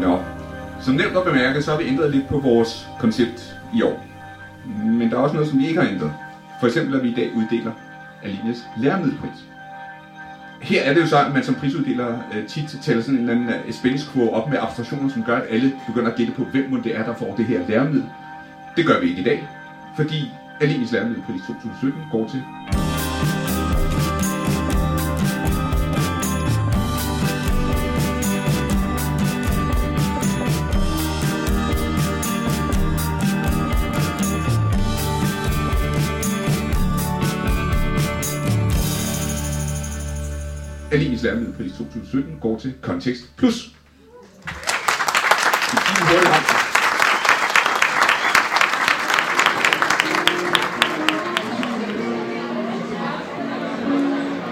Nå, som nævnt og bemærket, så har vi ændret lidt på vores koncept i år. Men der er også noget, som vi ikke har ændret. For eksempel, at vi i dag uddeler Alines læremiddelpris. Her er det jo så, at man som prisuddeler øh, tit tæller sådan en eller anden øh, spændingskurve op med abstraktioner, som gør, at alle begynder at gætte på, hvem det er, der får det her læremiddel. Det gør vi ikke i dag, fordi Alines læremiddelpris 2017 går til Alines læremiddelpris 2017 går til Kontekst Plus.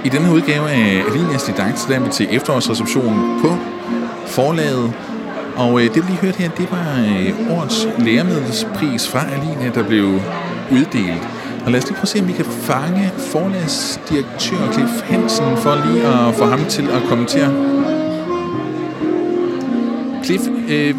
I denne udgave af Alinias Didakt, så vi til efterårsreceptionen på forlaget. Og øh, det, vi lige hørte her, det var øh, årets læremiddelspris fra Alinia, der blev uddelt. Og lad os lige prøve at se, om vi kan fange forlagsdirektør Cliff Hansen for lige at få ham til at kommentere. Cliff, øh,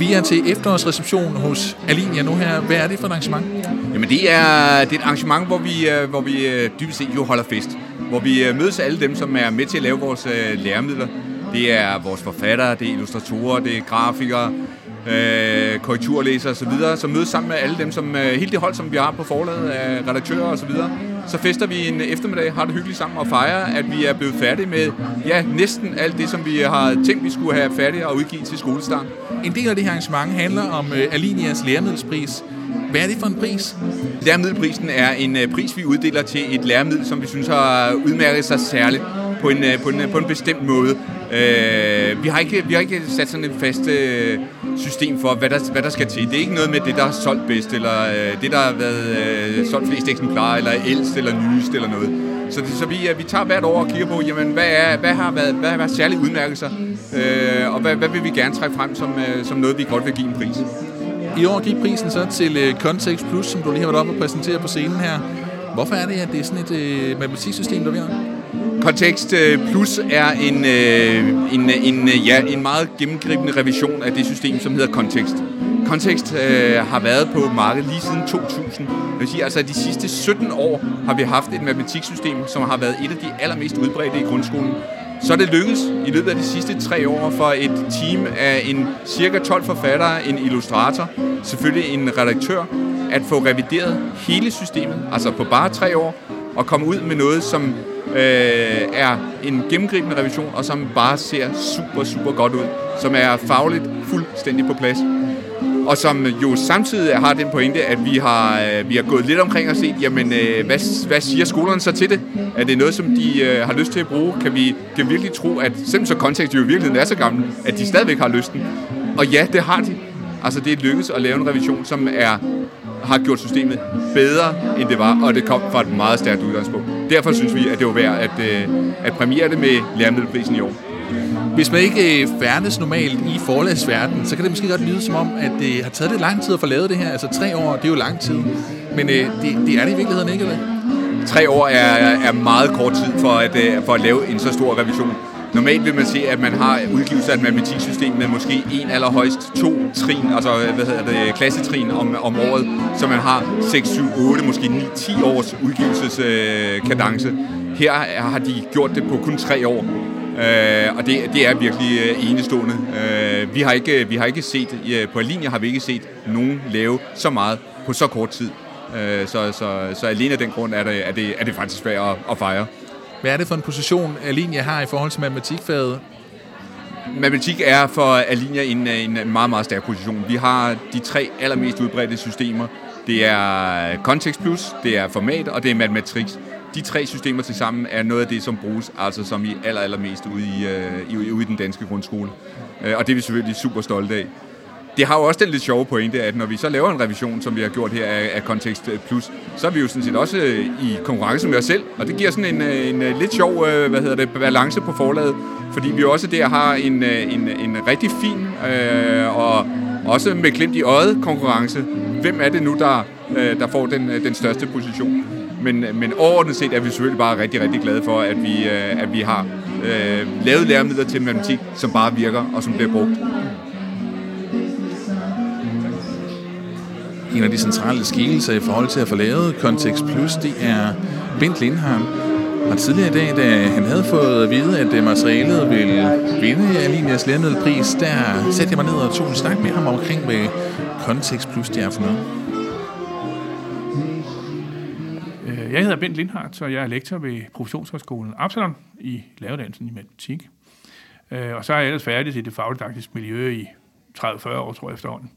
vi er til efterårsreception hos Alinia nu her. Hvad er det for et arrangement? Jamen det er, det er et arrangement, hvor vi, øh, hvor vi øh, dybest set jo holder fest. Hvor vi øh, mødes alle dem, som er med til at lave vores læremidler. Det er vores forfattere, det er illustratorer, det er grafikere, øh, korrekturlæser osv., så mødes sammen med alle dem, som øh, hele det hold, som vi har på forlaget af redaktører osv., så, så fester vi en eftermiddag, har det hyggeligt sammen og fejrer, at vi er blevet færdige med ja, næsten alt det, som vi har tænkt, vi skulle have færdigt og udgive til skolestart. En del af det her arrangement handler om øh, Alinias læremiddelspris. Hvad er det for en pris? Læremiddelprisen er en øh, pris, vi uddeler til et læremiddel, som vi synes har udmærket sig særligt på en, øh, på en, øh, på en bestemt måde. Øh, vi, har ikke, vi har ikke sat sådan et fast øh, system for, hvad der, hvad der skal til. Det er ikke noget med det, der har solgt bedst, eller øh, det, der har været øh, solgt flest eksemplarer, eller ældst, eller nyest, eller noget. Så, det, så vi, øh, vi tager hvert år og kigger på, jamen, hvad, er, hvad, har været, hvad har været særlige udmærkelser, øh, og hvad, hvad vil vi gerne trække frem som, øh, som noget, vi godt vil give en pris. I år giver prisen så til øh, Context Plus, som du lige har været oppe og præsentere på scenen her. Hvorfor er det, at det er sådan et øh, matematiksystem, der vi har? Kontekst øh, Plus er en, øh, en, en, ja, en meget gennemgribende revision af det system, som hedder Kontekst. Kontekst øh, har været på markedet lige siden 2000. Det vil sige, altså de sidste 17 år har vi haft et matematiksystem, som har været et af de allermest udbredte i grundskolen. Så er det lykkedes i løbet af de sidste tre år for et team af en cirka 12 forfattere, en illustrator, selvfølgelig en redaktør, at få revideret hele systemet, altså på bare tre år, og komme ud med noget, som øh, er en gennemgribende revision, og som bare ser super, super godt ud. Som er fagligt fuldstændig på plads. Og som jo samtidig har den pointe, at vi har, øh, vi har gået lidt omkring og set, jamen, øh, hvad, hvad siger skolerne så til det? Er det noget, som de øh, har lyst til at bruge? Kan vi, kan vi virkelig tro, at selvom så kontekst jo i virkeligheden er så gammel, at de stadigvæk har lysten? Og ja, det har de. Altså, det er lykkedes at lave en revision, som er har gjort systemet bedre, end det var, og det kom fra et meget stærkt udgangspunkt. Derfor synes vi, at det var værd at, øh, at premiere det med læremiddelprisen i år. Hvis man ikke øh, færdes normalt i forlagsverdenen, så kan det måske godt lyde som om, at det har taget lidt lang tid at få lavet det her. Altså tre år, det er jo lang tid. Men øh, det, det er det i virkeligheden ikke, eller Tre år er, er meget kort tid for at, for at lave en så stor revision. Normalt vil man se, at man har udgivelse af et matematiksystem med måske en eller højst to trin, altså hvad hedder det, klassetrin om, om året, så man har 6, 7, 8, måske 9, 10 års udgivelseskadence. Øh, Her har de gjort det på kun tre år, øh, og det, det er virkelig øh, enestående. Øh, vi, har ikke, vi har ikke set, øh, på linje har vi ikke set nogen lave så meget på så kort tid. Øh, så, så, så alene af den grund er det, er det, er det faktisk svært at, at fejre. Hvad er det for en position, Alinea har i forhold til matematikfaget? Matematik er for Alinea en, øh, en meget, meget stærk position. Vi har de tre allermest udbredte systemer. Det er Context Plus, det er Format og det er Matematrix. De tre systemer til sammen er noget af det, som bruges altså som i aller, allermest ude i, øh, i, ude i den danske grundskole. Øh, og det er vi selvfølgelig super stolte af det har jo også den lidt sjove pointe, at når vi så laver en revision, som vi har gjort her af, af Plus, så er vi jo sådan set også øh, i konkurrence med os selv, og det giver sådan en, øh, en, øh, lidt sjov hvad hedder det, balance på forlaget, fordi vi også der har en, en, en rigtig fin øh, og også med glimt i øjet konkurrence. Hvem er det nu, der, der får den, den største position? Men, men overordnet set er vi selvfølgelig bare rigtig, rigtig glade for, at vi, at vi har øh, lavet læremidler til matematik, som bare virker og som bliver brugt en af de centrale skikkelser i forhold til at få lavet Context Plus, det er Bent Lindhardt. Og tidligere i dag, da han havde fået at vide, at øh, materialet ville vinde Alinias læremiddelpris, der satte jeg mig ned og tog en snak med ham omkring, hvad Context Plus det er for noget. Øh, jeg hedder Bent Lindhardt, og jeg er lektor ved Professionshøjskolen Absalon i lavedansen i matematik. Øh, og så er jeg ellers færdig i det fagdidaktiske miljø i 30-40 år, tror jeg efterhånden.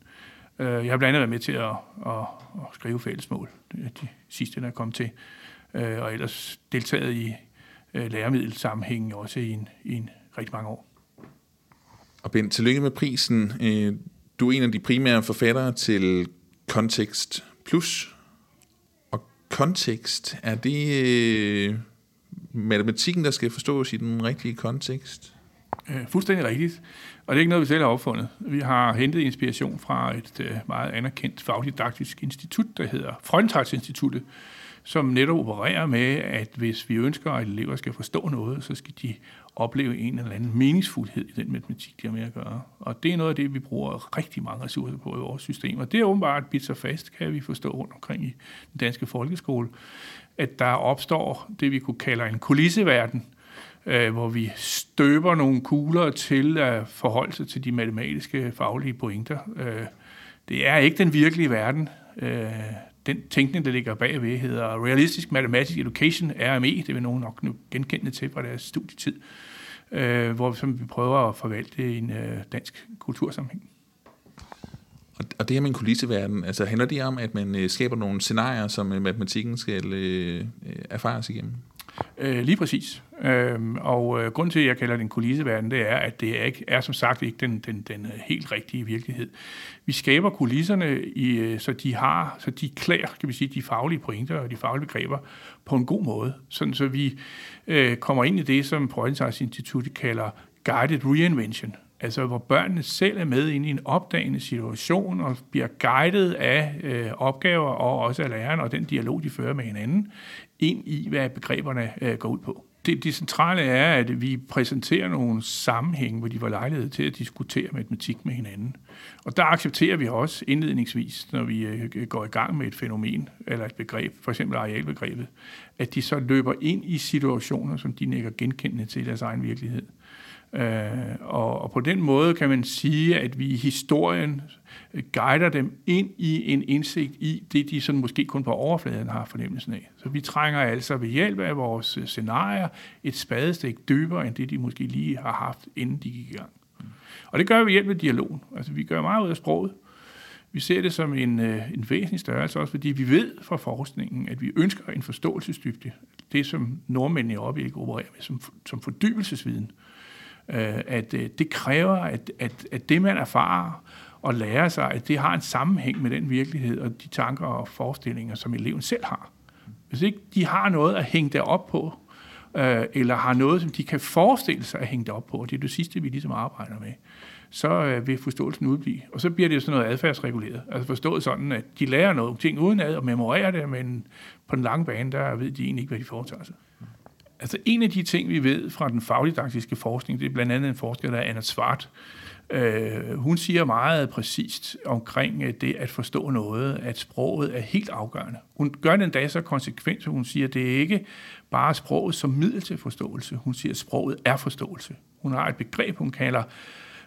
Øh, jeg har blandt andet været med til at, at, at skrive fællesmål, øh, de sidste, der er kommet til øh, og ellers deltaget i læremiddelsammenhængen også i en, i en rigtig mange år. Og Ben, tillykke med prisen. Du er en af de primære forfattere til Kontekst Plus. Og kontekst, er det matematikken, der skal forstås i den rigtige kontekst? Øh, fuldstændig rigtigt. Og det er ikke noget, vi selv har opfundet. Vi har hentet inspiration fra et øh, meget anerkendt fagdidaktisk institut, der hedder Frøndtalsinstituttet, som netop opererer med, at hvis vi ønsker, at elever skal forstå noget, så skal de opleve en eller anden meningsfuldhed i den matematik, de har med at gøre. Og det er noget af det, vi bruger rigtig mange ressourcer på i vores system. Og det er åbenbart bidt så fast, kan vi forstå rundt omkring i den danske folkeskole, at der opstår det, vi kunne kalde en kulisseverden, øh, hvor vi støber nogle kugler til at forholde sig til de matematiske faglige pointer. Øh, det er ikke den virkelige verden. Øh, den tænkning, der ligger bagved, hedder Realistic Mathematics Education, RME, det vil nogen nok nu genkende til fra deres studietid, øh, hvor som vi prøver at forvalte en øh, dansk kultursammenhæng. Og det her med en kulisseverden, altså handler det om, at man øh, skaber nogle scenarier, som øh, matematikken skal øh, øh erfares igennem? Øh, lige præcis. Øhm, og øh, grund til, at jeg kalder det en kulisseverden, det er, at det er, ikke, er som sagt ikke den, den, den øh, helt rigtige virkelighed. Vi skaber kulisserne, i, øh, så de har, så de klæder, kan vi sige, de faglige pointer og de faglige begreber på en god måde. Sådan så vi øh, kommer ind i det, som Prøvelsars Institut kalder guided reinvention. Altså hvor børnene selv er med ind i en opdagende situation og bliver guidet af øh, opgaver og også af læreren og den dialog, de fører med hinanden, ind i, hvad begreberne øh, går ud på. Det, det centrale er, at vi præsenterer nogle sammenhænge, hvor de var lejlighed til at diskutere matematik med hinanden. Og der accepterer vi også indledningsvis, når vi øh, går i gang med et fænomen eller et begreb, for eksempel arealbegrebet, at de så løber ind i situationer, som de nækker genkendende til deres egen virkelighed. Øh, og, og på den måde kan man sige, at vi i historien øh, guider dem ind i en indsigt i det, de sådan måske kun på overfladen har fornemmelsen af. Så vi trænger altså ved hjælp af vores øh, scenarier et spadestik dybere end det, de måske lige har haft, inden de gik i gang. Mm. Og det gør vi ved hjælp af dialogen. Altså vi gør meget ud af sproget. Vi ser det som en, øh, en væsentlig størrelse, også fordi vi ved fra forskningen, at vi ønsker en forståelsesdybde. Det, som nordmændene i øjeblikket opererer med som, som fordybelsesviden. Mm Øh, at øh, det kræver, at, at, at det, man erfarer og lærer sig, at det har en sammenhæng med den virkelighed og de tanker og forestillinger, som eleven selv har. Hvis ikke de har noget at hænge det op på, øh, eller har noget, som de kan forestille sig at hænge det op på, og det er det sidste, vi ligesom arbejder med, så øh, vil forståelsen udblive. Og så bliver det sådan noget adfærdsreguleret. Altså forstået sådan, at de lærer noget ting udenad og memorerer det, men på den lange bane, der ved de egentlig ikke, hvad de foretager sig. Altså en af de ting, vi ved fra den fagdidaktiske forskning, det er blandt andet en forsker, der er Anna Svart. Øh, hun siger meget præcist omkring øh, det at forstå noget, at sproget er helt afgørende. Hun gør den dag så konsekvent, så hun siger, at det er ikke bare sproget som middel til forståelse. Hun siger, at sproget er forståelse. Hun har et begreb, hun kalder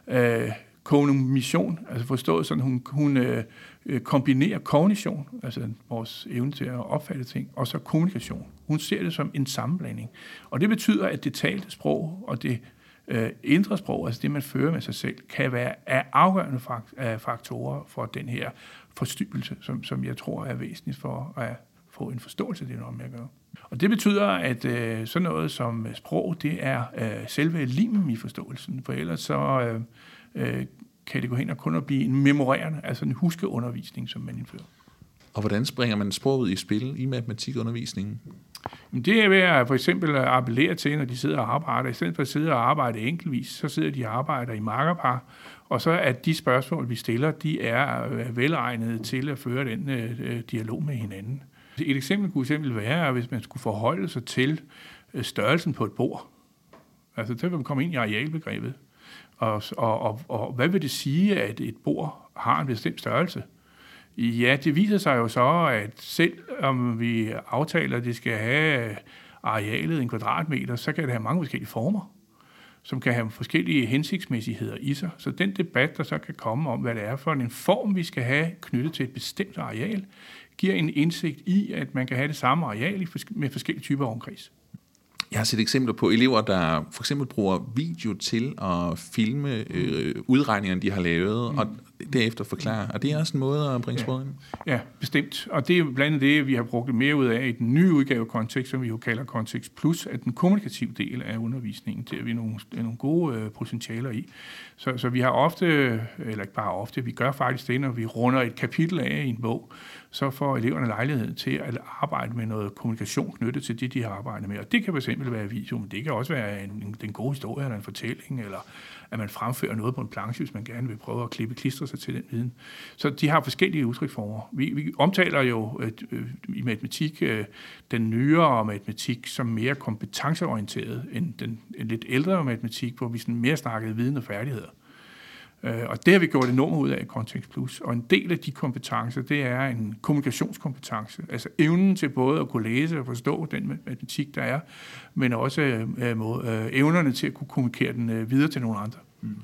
øh, kognition, altså forstået sådan, hun, hun øh, øh, kombinerer kognition, altså vores evne til at opfatte ting, og så kommunikation. Hun ser det som en sammenblanding. Og det betyder, at det talte sprog og det øh, indre sprog, altså det, man fører med sig selv, kan være af afgørende faktorer for den her forstyrrelse, som, som jeg tror er væsentligt for at få en forståelse af det, når man gør. Og det betyder, at øh, sådan noget som sprog, det er øh, selve limen i forståelsen, for ellers så øh, øh, kan det gå hen og kun at blive en memorerende, altså en huskeundervisning, som man indfører. Og hvordan springer man sproget i spil i matematikundervisningen? Det er ved at for eksempel at appellere til, når de sidder og arbejder. I stedet for at sidde og arbejde enkeltvis, så sidder de og arbejder i markerpar. Og så er de spørgsmål, vi stiller, de er øh, velegnede til at føre den øh, dialog med hinanden. Et eksempel kunne eksempel være, hvis man skulle forholde sig til øh, størrelsen på et bord. Altså, der vil man komme ind i arealbegrebet. Og, og, og, og hvad vil det sige, at et bord har en bestemt størrelse? Ja, det viser sig jo så, at selv om vi aftaler, at det skal have arealet en kvadratmeter, så kan det have mange forskellige former som kan have forskellige hensigtsmæssigheder i sig. Så den debat, der så kan komme om, hvad det er for en form, vi skal have knyttet til et bestemt areal, giver en indsigt i, at man kan have det samme areal med forskellige typer af omkreds. Jeg har set eksempler på elever, der for eksempel bruger video til at filme øh, udregningerne, de har lavet, mm. og derefter forklare. Og det er også en måde at bringe ja. ind? Ja, bestemt. Og det er blandt andet det, vi har brugt mere ud af i den nye udgave Kontekst, som vi jo kalder Kontekst Plus, at den kommunikative del af undervisningen, det er vi nogle, nogle gode øh, potentialer i. Så, så vi har ofte, eller ikke bare ofte, vi gør faktisk det, når vi runder et kapitel af i en bog, så får eleverne lejlighed til at arbejde med noget kommunikation knyttet til det, de har arbejdet med. Og det kan fx være video, men det kan også være en, en, en god historie eller en fortælling, eller at man fremfører noget på en planche, hvis man gerne vil prøve at klippe klistre sig til den viden. Så de har forskellige udtryksformer. Vi, vi omtaler jo øh, øh, i matematik øh, den nyere matematik som mere kompetenceorienteret end den en lidt ældre matematik, hvor vi sådan mere snakkede viden og færdigheder. Øh, og det har vi gjort enormt ud af i Context Plus. Og en del af de kompetencer, det er en kommunikationskompetence. Altså evnen til både at kunne læse og forstå den matematik, der er, men også øh, øh, øh, evnerne til at kunne kommunikere den videre til nogle andre. Mm.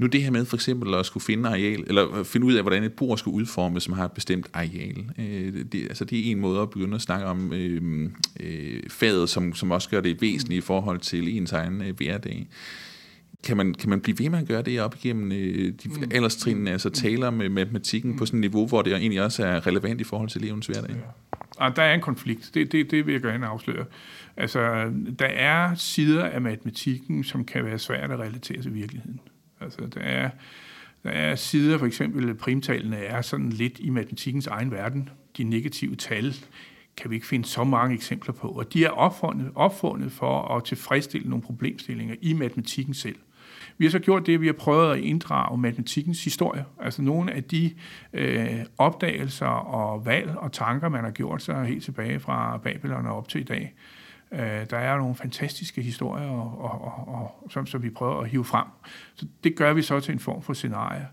Nu det her med for eksempel at skulle finde areal, eller finde ud af, hvordan et bord skal udformes, som har et bestemt areal. Øh, det, altså det er en måde at begynde at snakke om øh, øh, faget, som, som også gør det væsentligt i forhold til ens egen øh, hverdag. Kan man, kan man blive ved med at gøre det op igennem øh, de mm. alderstrinene, altså tale om øh, matematikken mm. på sådan et niveau, hvor det egentlig også er relevant i forhold til elevens hverdag? Ja. Og der er en konflikt, det, det, det vil jeg gerne afsløre. Altså, der er sider af matematikken, som kan være svært at relatere til virkeligheden. Altså, der er, der er sider, for eksempel primtalene er sådan lidt i matematikkens egen verden. De negative tal kan vi ikke finde så mange eksempler på, og de er opfundet, opfundet for at tilfredsstille nogle problemstillinger i matematikken selv. Vi har så gjort det, at vi har prøvet at inddrage matematikkens historie. Altså nogle af de øh, opdagelser og valg og tanker, man har gjort sig helt tilbage fra Babylon og op til i dag. Øh, der er nogle fantastiske historier, og, og, og, og, som, som vi prøver at hive frem. Så det gør vi så til en form for scenarie,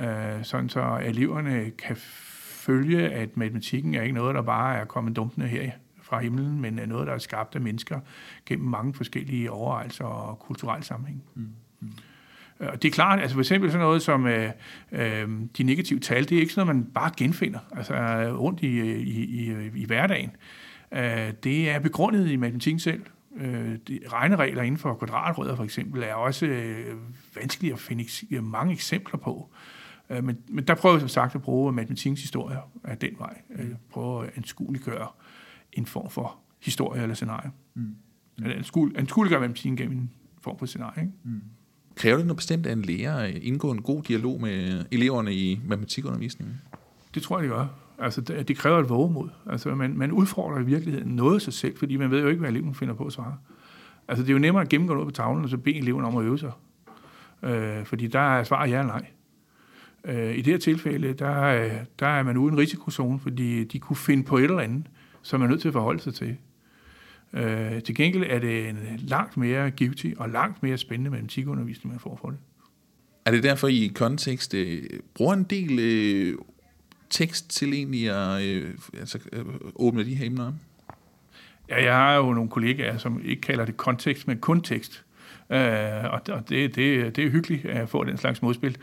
øh, sådan så eleverne kan følge, at matematikken er ikke noget, der bare er kommet dumpende her fra himlen, men er noget, der er skabt af mennesker gennem mange forskellige overvejelser og kulturelle sammenhæng. Mm. Og det er klart, altså for eksempel sådan noget som øh, øh, de negative tal, det er ikke sådan noget, man bare genfinder altså, rundt i, i, i, i hverdagen. Øh, det er begrundet i matematikken selv. Øh, de, regneregler inden for kvadratrødder for eksempel er også øh, vanskeligt at finde mange eksempler på. Øh, men, men der prøver vi som sagt at bruge matematikkens historie af den vej. Øh, prøve at anskueliggøre en form for historie eller scenarie. Mm. Eller anskueliggøre matematikken gennem en form for scenarie. Ikke? Mm. Kræver det noget bestemt af en lærer at indgå en god dialog med eleverne i matematikundervisningen? Det tror jeg, det gør. Altså, det, det kræver et vågemod. Altså, man, man udfordrer i virkeligheden noget sig selv, fordi man ved jo ikke, hvad eleven finder på at svare. Altså, det er jo nemmere at gennemgå noget på tavlen, og så bede eleven om at øve sig. Øh, fordi der er svaret ja eller nej. Øh, I det her tilfælde, der, der er man uden risikozone, fordi de kunne finde på et eller andet, som man er nødt til at forholde sig til. Øh, til gengæld er det en langt mere givtig og langt mere spændende matematikundervisning, man får for det. Er det derfor, I kontekst øh, bruger en del øh, tekst til egentlig at øh, altså, øh, åbne de her emner Ja, jeg har jo nogle kollegaer, som ikke kalder det kontekst, men kun tekst. Øh, og det, det, det er hyggeligt at få den slags modspil.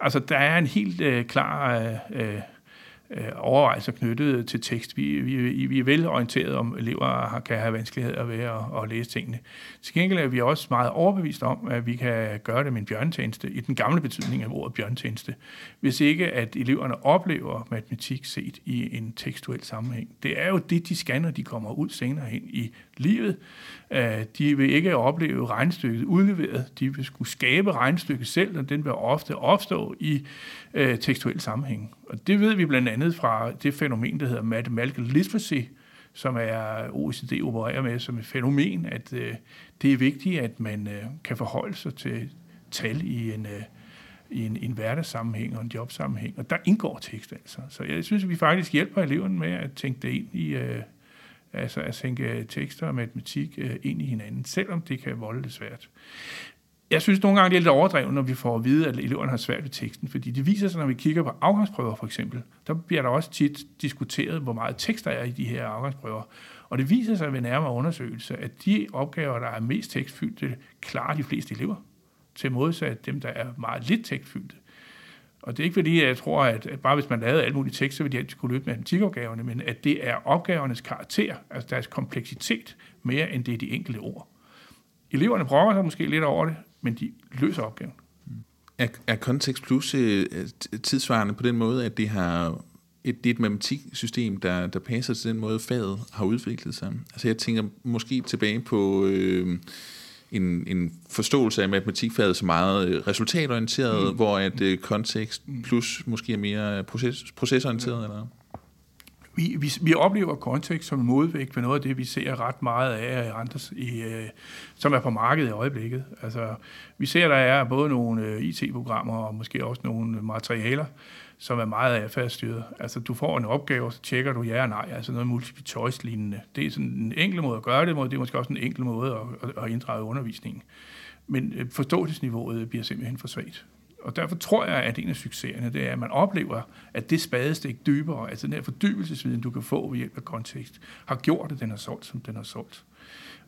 Altså, der er en helt øh, klar øh, øh, overvejelser knyttet til tekst. Vi, vi, vi er velorienteret om, elever kan have vanskeligheder ved at, at læse tingene. Til gengæld er vi også meget overbevist om, at vi kan gøre det med en bjørntjeneste, i den gamle betydning af ordet bjørntjeneste, hvis ikke at eleverne oplever matematik set i en tekstuel sammenhæng. Det er jo det, de scanner, de kommer ud senere hen i livet. Øh, de vil ikke opleve regnstykket udleveret. De vil skulle skabe regnstykket selv, og den vil ofte opstå i øh, tekstuel sammenhæng. Og det ved vi blandt andet fra det fænomen, der hedder mathematical literacy, som er OECD opererer med som et fænomen, at øh, det er vigtigt, at man øh, kan forholde sig til tal i en, øh, i en, en hverdagssammenhæng og en jobsammenhæng. Og der indgår tekst altså. Så jeg synes, at vi faktisk hjælper eleverne med at tænke det ind i, øh, altså at tænke tekster og matematik øh, ind i hinanden, selvom det kan volde det svært. Jeg synes nogle gange, det er lidt overdrevet, når vi får at vide, at eleverne har svært ved teksten, fordi det viser sig, når vi kigger på afgangsprøver for eksempel, der bliver der også tit diskuteret, hvor meget tekst der er i de her afgangsprøver. Og det viser sig ved nærmere undersøgelse, at de opgaver, der er mest tekstfyldte, klarer de fleste elever, til modsat dem, der er meget lidt tekstfyldte. Og det er ikke fordi, jeg tror, at, bare hvis man lavede alle mulige tekster, så ville de altid kunne løbe matematikopgaverne, men at det er opgavernes karakter, altså deres kompleksitet, mere end det er de enkelte ord. Eleverne brokker sig måske lidt over det, men de løser opgaven. Er, er Context Plus øh, tidsvarende på den måde, at det har et, det er et matematiksystem, der, der passer til den måde, faget har udviklet sig? Altså jeg tænker måske tilbage på øh, en, en forståelse af matematikfaget som meget øh, resultatorienteret, mm. hvor at øh, Context Plus måske er mere proces, procesorienteret, ja. eller? Vi, vi, vi oplever kontekst som en modvægt ved noget af det, vi ser ret meget af andre, i, øh, som er på markedet i øjeblikket. Altså, vi ser, der er både nogle øh, IT-programmer og måske også nogle materialer, som er meget adfærdsstyret. Altså, du får en opgave, og så tjekker du ja og nej, altså noget multiple choice-lignende. Det er sådan en enkel måde at gøre det, det er måske også en enkel måde at, at, at inddrage undervisningen. Men øh, forståelsesniveauet bliver simpelthen for svagt. Og derfor tror jeg, at en af succeserne, det er, at man oplever, at det spadestik dybere, altså den her fordybelsesviden, du kan få ved hjælp af kontekst, har gjort, at den har solgt, som den har solgt.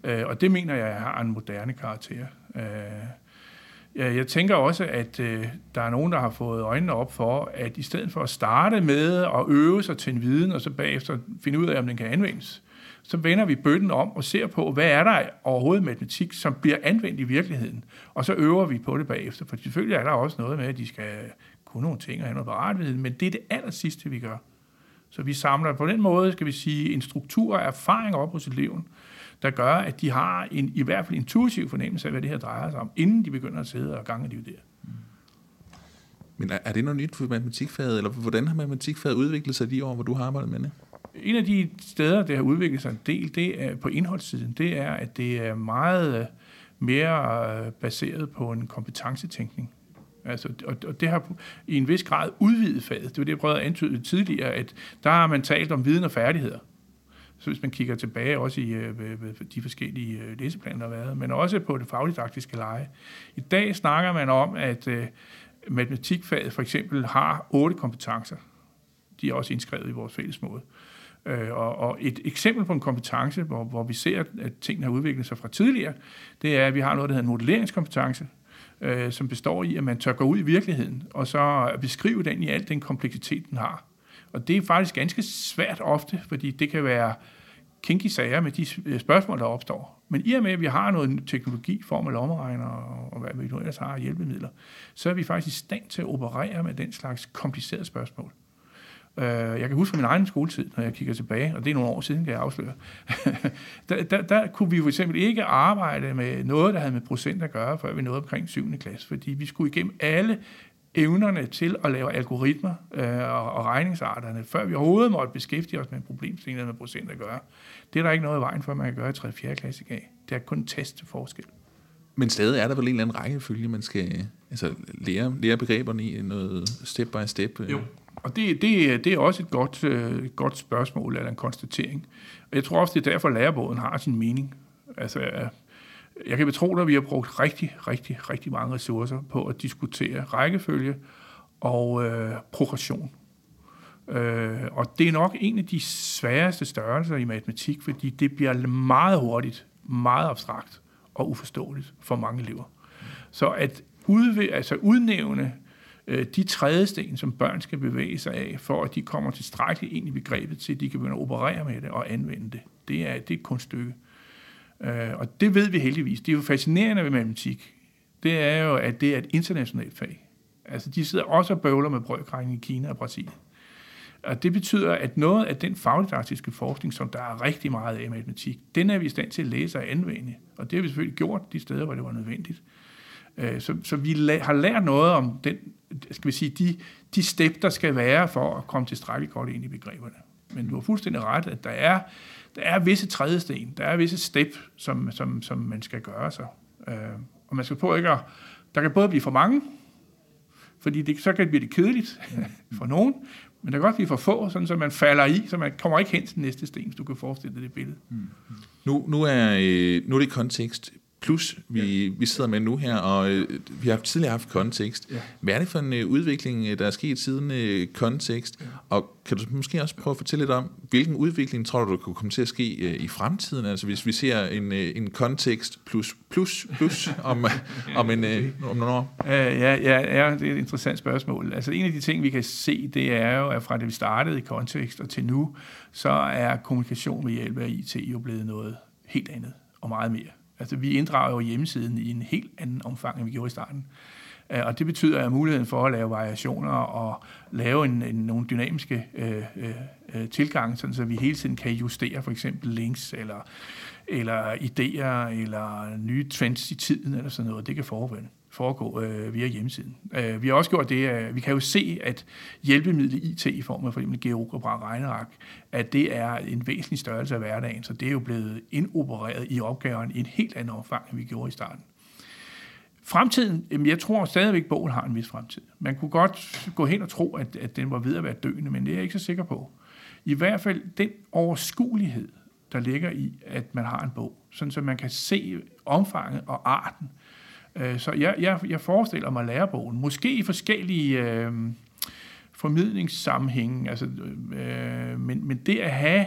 Øh, og det mener jeg har en moderne karakter. Øh, jeg tænker også, at øh, der er nogen, der har fået øjnene op for, at i stedet for at starte med at øve sig til en viden, og så bagefter finde ud af, om den kan anvendes, så vender vi bøtten om og ser på, hvad er der overhovedet matematik, som bliver anvendt i virkeligheden. Og så øver vi på det bagefter, for selvfølgelig er der også noget med, at de skal kunne nogle ting og have noget paratviden, men det er det aller sidste, vi gør. Så vi samler på den måde, skal vi sige, en struktur af erfaring op hos eleven, der gør, at de har en i hvert fald intuitiv fornemmelse af, hvad det her drejer sig om, inden de begynder at sidde og gange det der. Mm. Men er, er det noget nyt for matematikfaget, eller hvordan har matematikfaget udviklet sig de år, hvor du har arbejdet med det? En af de steder, der har udviklet sig en del, det er på indholdssiden, det er, at det er meget øh, mere øh, baseret på en kompetencetænkning. Altså, og, og det har i en vis grad udvidet faget. Det var det, jeg prøvede at antyde tidligere, at der har man talt om viden og færdigheder. Så hvis man kigger tilbage også i øh, de forskellige læseplaner, der har været, men også på det fagdidaktiske leje. I dag snakker man om, at matematikfaget for eksempel har otte kompetencer. De er også indskrevet i vores fælles måde. Øh, og, og et eksempel på en kompetence, hvor, hvor vi ser, at tingene har udviklet sig fra tidligere, det er, at vi har noget, der hedder en modelleringskompetence, øh, som består i, at man tør gå ud i virkeligheden, og så beskrive den i al den kompleksitet, den har. Og det er faktisk ganske svært ofte, fordi det kan være kinky sager med de øh, spørgsmål, der opstår. Men i og med, at vi har noget teknologi, form af lommeregner og hvad vi nu ellers har hjælpemidler, så er vi faktisk i stand til at operere med den slags komplicerede spørgsmål. Øh, jeg kan huske fra min egen skoletid, når jeg kigger tilbage, og det er nogle år siden, kan jeg afsløre. der, der, der kunne vi for eksempel ikke arbejde med noget, der havde med procent at gøre, før vi nåede omkring 7. klasse, fordi vi skulle igennem alle evnerne til at lave algoritmer øh, og, og regningsarterne, før vi overhovedet måtte beskæftige os med en problemstilling, der med procent at gøre. Det er der ikke noget i vejen for, at man kan gøre i 3. 4. klasse i dag. Det er kun test til forskel. Men stadig er der vel en eller anden rækkefølge, man skal altså, lære, lære begreberne i noget step by step? Øh? Jo, og det, det, det er også et godt, øh, godt spørgsmål eller en konstatering. Og jeg tror også, det er derfor, at lærerbåden har sin mening. Altså, øh, jeg kan betro dig, at vi har brugt rigtig, rigtig, rigtig mange ressourcer på at diskutere rækkefølge og øh, progression. Øh, og det er nok en af de sværeste størrelser i matematik, fordi det bliver meget hurtigt, meget abstrakt og uforståeligt for mange elever. Så at udv- altså udnævne øh, de trædesten, som børn skal bevæge sig af, for at de kommer tilstrækkeligt ind i begrebet til, at de kan begynde at operere med det og anvende det. Det er, det er et kunststykke. Øh, og det ved vi heldigvis. Det er jo fascinerende ved matematik. Det er jo, at det er et internationalt fag. Altså, de sidder også og bøvler med brødkrængning i Kina og Brasilien. Og det betyder, at noget af den fagdidaktiske forskning, som der er rigtig meget af i matematik, den er vi i stand til at læse og anvende. Og det har vi selvfølgelig gjort de steder, hvor det var nødvendigt. Øh, så, så vi har lært noget om den, skal vi sige, de, de step, der skal være for at komme tilstrækkeligt godt ind i begreberne. Men du har fuldstændig ret, at der er, der er visse trædesten, der er visse step, som, som, som man skal gøre sig. Øh, og man skal på ikke at, der kan både blive for mange, fordi det, så kan det blive det kedeligt for nogen, men der kan godt blive for få, sådan så man falder i, så man kommer ikke hen til næste sten, hvis du kan forestille dig det billede. Mm. Nu, nu, er, øh, nu er det kontekst Plus, vi, vi sidder med nu her, og øh, vi har tidligere haft kontekst. Ja. Hvad er det for en øh, udvikling, øh, der er sket siden øh, kontekst? Ja. Og kan du måske også prøve at fortælle lidt om, hvilken udvikling tror du, der kunne komme til at ske øh, i fremtiden? Altså hvis vi ser en, øh, en kontekst plus plus plus om, om, en, øh, om nogle år? Uh, ja, ja, ja, det er et interessant spørgsmål. Altså en af de ting, vi kan se, det er jo, at fra det vi startede i kontekst og til nu, så er kommunikation med hjælp af IT jo blevet noget helt andet og meget mere. Altså, vi inddrager jo hjemmesiden i en helt anden omfang, end vi gjorde i starten. Øh, og det betyder, at muligheden for at lave variationer og lave en, en, nogle dynamiske øh, øh, øh, tilgange, sådan så vi hele tiden kan justere for eksempel links eller, eller idéer eller nye trends i tiden eller sådan noget, det kan forvende foregå øh, via hjemmesiden. Øh, vi har også gjort det, at vi kan jo se, at hjælpemidlet IT i form af for eksempel GeoGebra regneark, at det er en væsentlig størrelse af hverdagen, så det er jo blevet indopereret i opgaven i en helt anden omfang, end vi gjorde i starten. Fremtiden, jamen jeg tror stadigvæk, at bogen har en vis fremtid. Man kunne godt gå hen og tro, at, at den var ved at være døende, men det er jeg ikke så sikker på. I hvert fald den overskuelighed, der ligger i, at man har en bog, sådan så man kan se omfanget og arten Øh, Øh, så jeg, jeg, jeg forestiller mig lærebogen, måske i forskellige øh, formidlingssammenhænge, altså, øh, men, men det at have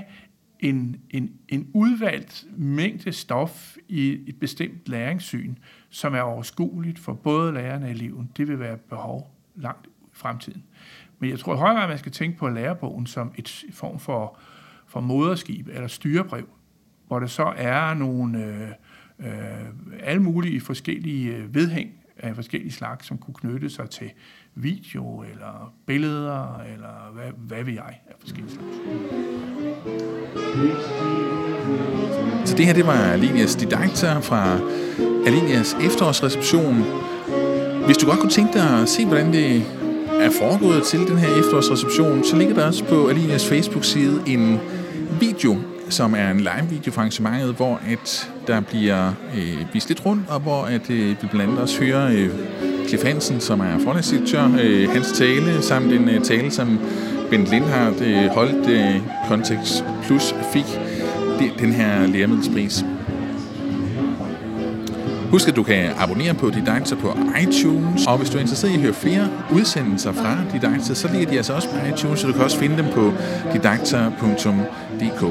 en, en, en udvalgt mængde stof i et bestemt læringssyn, som er overskueligt for både lærerne og eleven, det vil være behov langt i fremtiden. Men jeg tror i høj grad, man skal tænke på lærebogen som et form for, for moderskib eller styrebrev, hvor der så er nogle... Øh, øh, alle mulige forskellige øh, vedhæng af forskellige slags, som kunne knytte sig til video eller billeder, eller hvad, hvad vil jeg af forskellige slags. Så det her, det var Alinias Didakter fra Alinias efterårsreception. Hvis du godt kunne tænke dig at se, hvordan det er foregået til den her efterårsreception, så ligger der også på Alinias Facebook-side en video som er en live-video fra arrangementet, hvor at der bliver øh, vist lidt rundt, og hvor at, øh, vi blandt andet også hører øh, Cliff Hansen, som er forlægsdirektør, øh, hans tale, samt en øh, tale, som Bent Lindhardt øh, holdt øh, Context Plus fik det, den her læremiddelspris. Husk, at du kan abonnere på Didakter på iTunes, og hvis du er interesseret i at høre flere udsendelser fra Didakter, så ligger de altså også på iTunes, så du kan også finde dem på didakter.dk.